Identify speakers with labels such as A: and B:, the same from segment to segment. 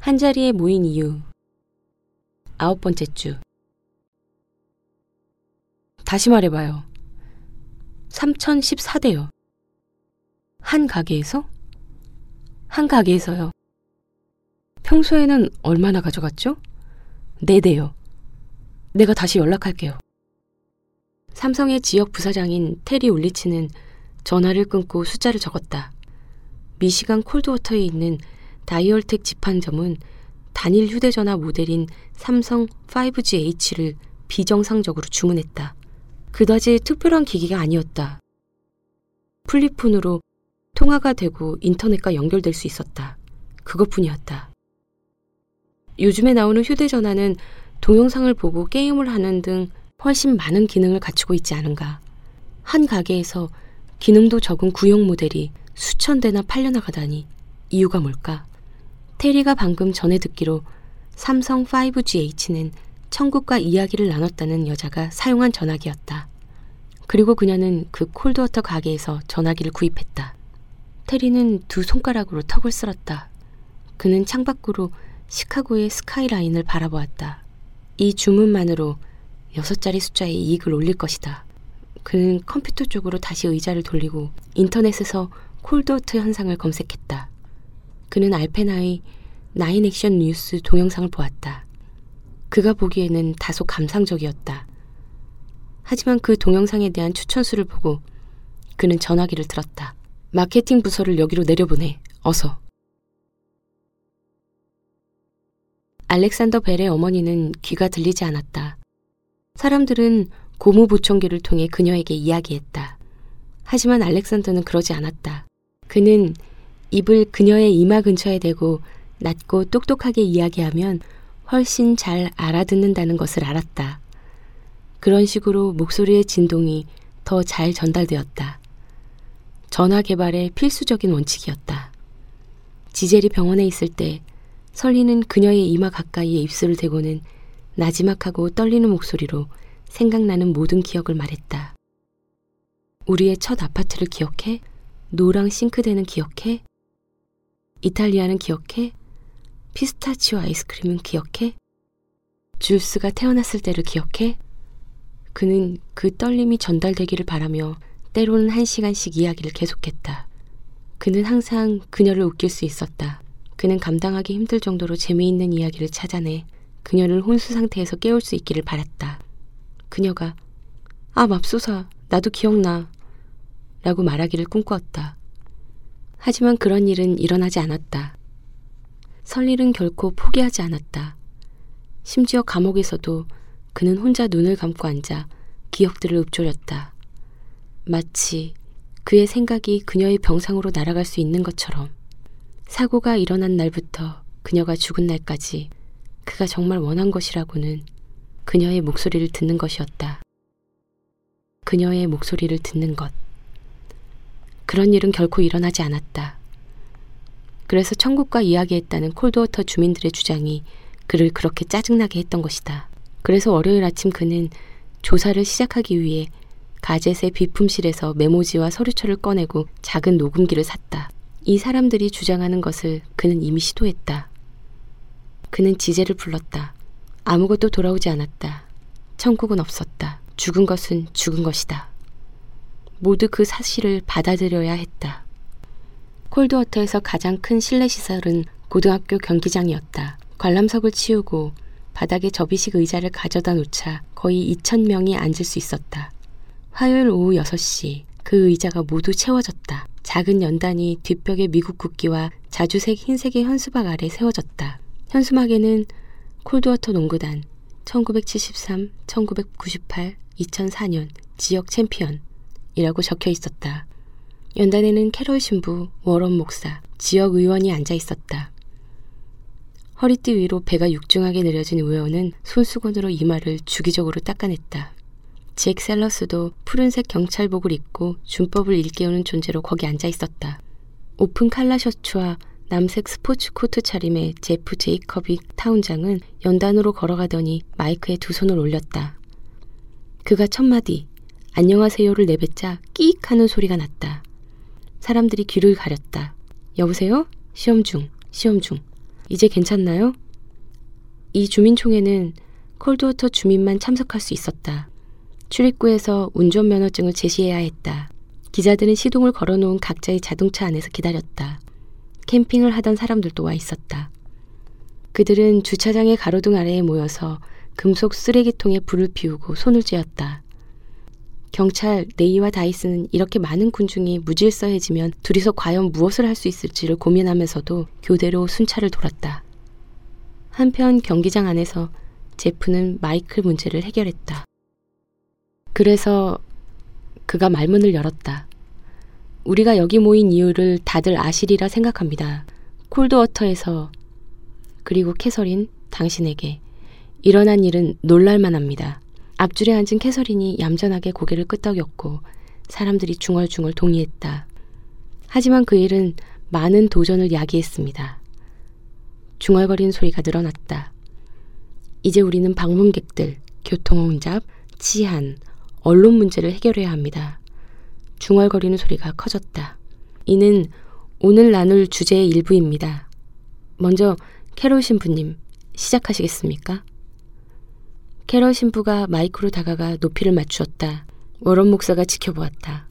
A: 한자리에 모인 이유. 아홉 번째 주. 다시 말해봐요. 3014대요. 한 가게에서? 한 가게에서요. 평소에는 얼마나 가져갔죠? 네 대요. 내가 다시 연락할게요. 삼성의 지역 부사장인 테리 올리치는 전화를 끊고 숫자를 적었다. 미시간 콜드워터에 있는 다이얼텍 지판점은 단일 휴대전화 모델인 삼성 5GH를 비정상적으로 주문했다. 그다지 특별한 기기가 아니었다. 플립폰으로 통화가 되고 인터넷과 연결될 수 있었다. 그것뿐이었다. 요즘에 나오는 휴대전화는 동영상을 보고 게임을 하는 등 훨씬 많은 기능을 갖추고 있지 않은가. 한 가게에서 기능도 적은 구형 모델이 수천 대나 팔려나가다니 이유가 뭘까? 테리가 방금 전에 듣기로 삼성 5GH는 천국과 이야기를 나눴다는 여자가 사용한 전화기였다. 그리고 그녀는 그 콜드워터 가게에서 전화기를 구입했다. 테리는 두 손가락으로 턱을 쓸었다. 그는 창밖으로 시카고의 스카이라인을 바라보았다. 이 주문만으로 여섯 자리 숫자의 이익을 올릴 것이다. 그는 컴퓨터 쪽으로 다시 의자를 돌리고 인터넷에서 콜드워터 현상을 검색했다. 그는 알페나의 나인 액션 뉴스 동영상을 보았다. 그가 보기에는 다소 감상적이었다. 하지만 그 동영상에 대한 추천수를 보고 그는 전화기를 들었다. 마케팅 부서를 여기로 내려보내. 어서. 알렉산더 벨의 어머니는 귀가 들리지 않았다. 사람들은 고무보청기를 통해 그녀에게 이야기했다. 하지만 알렉산더는 그러지 않았다. 그는 입을 그녀의 이마 근처에 대고 낮고 똑똑하게 이야기하면 훨씬 잘 알아듣는다는 것을 알았다. 그런 식으로 목소리의 진동이 더 잘 전달되었다. 전화 개발의 필수적인 원칙이었다. 지젤이 병원에 있을 때 설리는 그녀의 이마 가까이에 입술을 대고는 나지막하고 떨리는 목소리로 생각나는 모든 기억을 말했다. 우리의 첫 아파트를 기억해? 노랑 싱크대는 기억해? 이탈리아는 기억해? 피스타치오 아이스크림은 기억해? 줄스가 태어났을 때를 기억해? 그는 그 떨림이 전달되기를 바라며 때로는 한 시간씩 이야기를 계속했다. 그는 항상 그녀를 웃길 수 있었다. 그는 감당하기 힘들 정도로 재미있는 이야기를 찾아내 그녀를 혼수 상태에서 깨울 수 있기를 바랐다. 그녀가 아 맙소사 나도 기억나 라고 말하기를 꿈꾸었다. 하지만 그런 일은 일어나지 않았다. 설일은 결코 포기하지 않았다. 심지어 감옥에서도 그는 혼자 눈을 감고 앉아 기억들을 읊조렸다. 마치 그의 생각이 그녀의 병상으로 날아갈 수 있는 것처럼 사고가 일어난 날부터 그녀가 죽은 날까지 그가 정말 원한 것이라고는 그녀의 목소리를 듣는 것이었다. 그녀의 목소리를 듣는 것. 그런 일은 결코 일어나지 않았다. 그래서 천국과 이야기했다는 콜드워터 주민들의 주장이 그를 그렇게 짜증나게 했던 것이다. 그래서 월요일 아침 그는 조사를 시작하기 위해 가젯의 비품실에서 메모지와 서류철을 꺼내고 작은 녹음기를 샀다. 이 사람들이 주장하는 것을 그는 이미 시도했다. 그는 지제를 불렀다. 아무것도 돌아오지 않았다. 천국은 없었다. 죽은 것은 죽은 것이다. 모두 그 사실을 받아들여야 했다. 콜드워터에서 가장 큰 실내 시설은 고등학교 경기장이었다. 관람석을 치우고 바닥에 접이식 의자를 가져다 놓자 거의 2천 명이 앉을 수 있었다. 화요일 오후 6시 그 의자가 모두 채워졌다. 작은 연단이 뒷벽에 미국 국기와 자주색 흰색의 현수막 아래 세워졌다. 현수막에는 콜드워터 농구단 1973, 1998, 2004년 지역 챔피언 이라고 적혀 있었다. 연단에는 캐롤 신부, 워런 목사, 지역 의원이 앉아 있었다. 허리띠 위로 배가 육중하게 내려진 의원은 손수건으로 이마를 주기적으로 닦아냈다. 잭 셀러스도 푸른색 경찰복을 입고 준법을 일깨우는 존재로 거기 앉아 있었다. 오픈 칼라 셔츠와 남색 스포츠 코트 차림의 제프 제이커비 타운장은 연단으로 걸어가더니 마이크에 두 손을 올렸다. 그가 첫 마디 안녕하세요를 내뱉자 끼익 하는 소리가 났다. 사람들이 귀를 가렸다. 여보세요? 시험 중, 시험 중. 이제 괜찮나요? 이 주민총회는 콜드워터 주민만 참석할 수 있었다. 출입구에서 운전면허증을 제시해야 했다. 기자들은 시동을 걸어놓은 각자의 자동차 안에서 기다렸다. 캠핑을 하던 사람들도 와 있었다. 그들은 주차장의 가로등 아래에 모여서 금속 쓰레기통에 불을 피우고 손을 쥐었다. 경찰 네이와 다이스는 이렇게 많은 군중이 무질서해지면 둘이서 과연 무엇을 할 수 있을지를 고민하면서도 교대로 순찰을 돌았다. 한편 경기장 안에서 제프는 마이클 문제를 해결했다. 그래서 그가 말문을 열었다. 우리가 여기 모인 이유를 다들 아시리라 생각합니다. 콜드워터에서 그리고 캐서린 당신에게 일어난 일은 놀랄만합니다. 앞줄에 앉은 캐서린이 얌전하게 고개를 끄덕였고 사람들이 중얼중얼 동의했다. 하지만 그 일은 많은 도전을 야기했습니다. 중얼거리는 소리가 늘어났다. 이제 우리는 방문객들, 교통혼잡, 치안, 언론 문제를 해결해야 합니다. 중얼거리는 소리가 커졌다. 이는 오늘 나눌 주제의 일부입니다. 먼저 캐롤 신부님 시작하시겠습니까? 캐럴 신부가 마이크로 다가가 높이를 맞추었다. 워런 목사가 지켜보았다.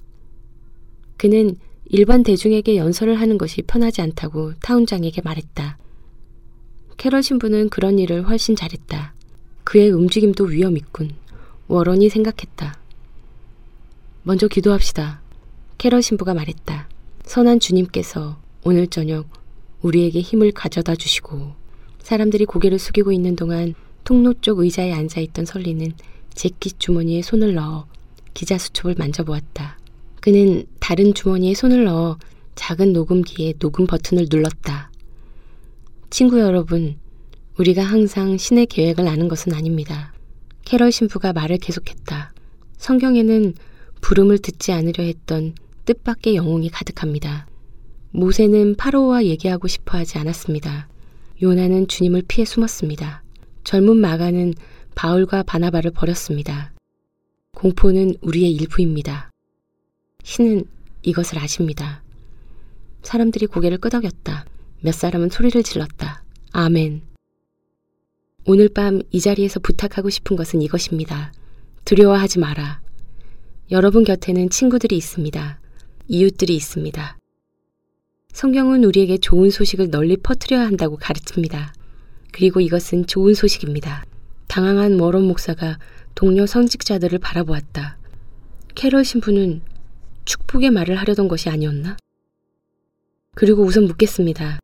A: 그는 일반 대중에게 연설을 하는 것이 편하지 않다고 타운장에게 말했다. 캐럴 신부는 그런 일을 훨씬 잘했다. 그의 움직임도 위엄있군. 워런이 생각했다. 먼저 기도합시다. 캐럴 신부가 말했다. 선한 주님께서 오늘 저녁 우리에게 힘을 가져다 주시고 사람들이 고개를 숙이고 있는 동안 통로 쪽 의자에 앉아있던 설리는 재킷 주머니에 손을 넣어 기자 수첩을 만져보았다. 그는 다른 주머니에 손을 넣어 작은 녹음기에 녹음 버튼을 눌렀다. 친구 여러분, 우리가 항상 신의 계획을 아는 것은 아닙니다. 캐럴 신부가 말을 계속했다. 성경에는 부름을 듣지 않으려 했던 뜻밖의 영웅이 가득합니다. 모세는 파로와 얘기하고 싶어 하지 않았습니다. 요나는 주님을 피해 숨었습니다. 젊은 마가는 바울과 바나바를 버렸습니다. 공포는 우리의 일부입니다. 신은 이것을 아십니다. 사람들이 고개를 끄덕였다. 몇 사람은 소리를 질렀다. 아멘. 오늘 밤 이 자리에서 부탁하고 싶은 것은 이것입니다. 두려워하지 마라. 여러분 곁에는 친구들이 있습니다. 이웃들이 있습니다. 성경은 우리에게 좋은 소식을 널리 퍼뜨려야 한다고 가르칩니다. 그리고 이것은 좋은 소식입니다. 당황한 머론 목사가 동료 성직자들을 바라보았다. 캐럴 신부는 축복의 말을 하려던 것이 아니었나? 그리고 우선 묻겠습니다.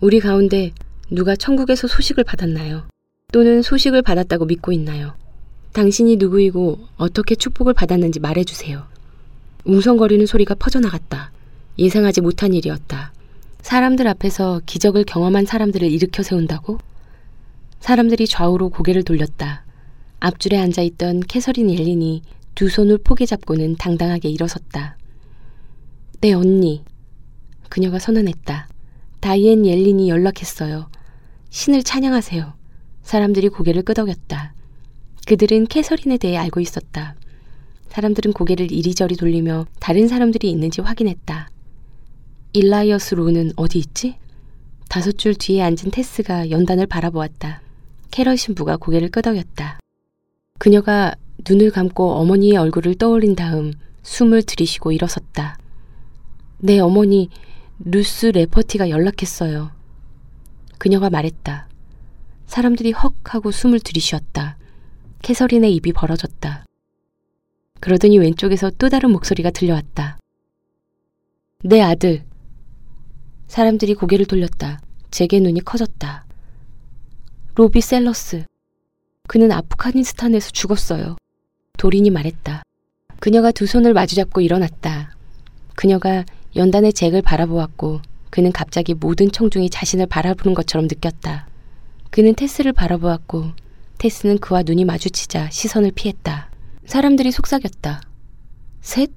A: 우리 가운데 누가 천국에서 소식을 받았나요? 또는 소식을 받았다고 믿고 있나요? 당신이 누구이고 어떻게 축복을 받았는지 말해주세요. 웅성거리는 소리가 퍼져나갔다. 예상하지 못한 일이었다. 사람들 앞에서 기적을 경험한 사람들을 일으켜 세운다고? 사람들이 좌우로 고개를 돌렸다. 앞줄에 앉아있던 캐서린 옐린이 두 손을 포개 잡고는 당당하게 일어섰다. 내 언니. 그녀가 선언했다. 다이앤 옐린이 연락했어요. 신을 찬양하세요. 사람들이 고개를 끄덕였다. 그들은 캐서린에 대해 알고 있었다. 사람들은 고개를 이리저리 돌리며 다른 사람들이 있는지 확인했다. 일라이어스 로는 어디 있지? 다섯 줄 뒤에 앉은 테스가 연단을 바라보았다. 캐럴 신부가 고개를 끄덕였다. 그녀가 눈을 감고 어머니의 얼굴을 떠올린 다음 숨을 들이쉬고 일어섰다. 내 어머니 루스 레퍼티가 연락했어요. 그녀가 말했다. 사람들이 헉 하고 숨을 들이쉬었다. 캐서린의 입이 벌어졌다. 그러더니 왼쪽에서 또 다른 목소리가 들려왔다. 내 아들. 사람들이 고개를 돌렸다. 제게 눈이 커졌다. 로비 셀러스. 그는 아프가니스탄에서 죽었어요. 도린이 말했다. 그녀가 두 손을 마주잡고 일어났다. 그녀가 연단의 잭을 바라보았고 그는 갑자기 모든 청중이 자신을 바라보는 것처럼 느꼈다. 그는 테스를 바라보았고 테스는 그와 눈이 마주치자 시선을 피했다. 사람들이 속삭였다. 셋?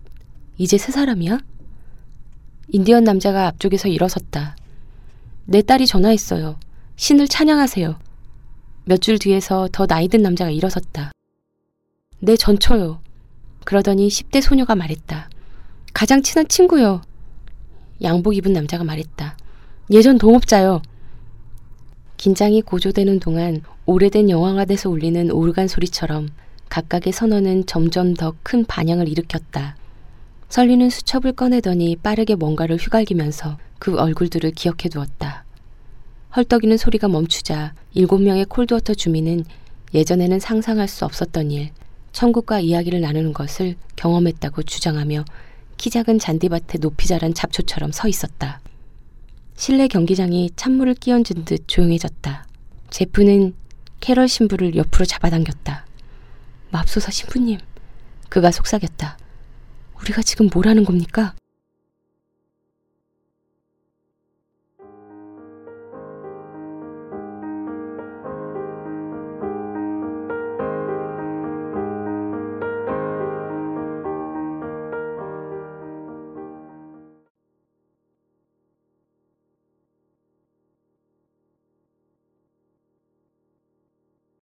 A: 이제 세 사람이야? 인디언 남자가 앞쪽에서 일어섰다. 내 딸이 전화했어요. 신을 찬양하세요. 몇 줄 뒤에서 더 나이든 남자가 일어섰다. 내 전처요. 그러더니 10대 소녀가 말했다. 가장 친한 친구요. 양복 입은 남자가 말했다. 예전 동업자요. 긴장이 고조되는 동안 오래된 영화관에서 울리는 오르간 소리처럼 각각의 선언은 점점 더 큰 반향을 일으켰다. 설리는 수첩을 꺼내더니 빠르게 뭔가를 휘갈기면서 그 얼굴들을 기억해 두었다. 헐떡이는 소리가 멈추자 일곱 명의 콜드워터 주민은 예전에는 상상할 수 없었던 일, 천국과 이야기를 나누는 것을 경험했다고 주장하며 키 작은 잔디밭에 높이 자란 잡초처럼 서 있었다. 실내 경기장이 찬물을 끼얹은 듯 조용해졌다. 제프는 캐럴 신부를 옆으로 잡아당겼다. 맙소사 신부님, 그가 속삭였다. 우리가 지금 뭘 하는 겁니까?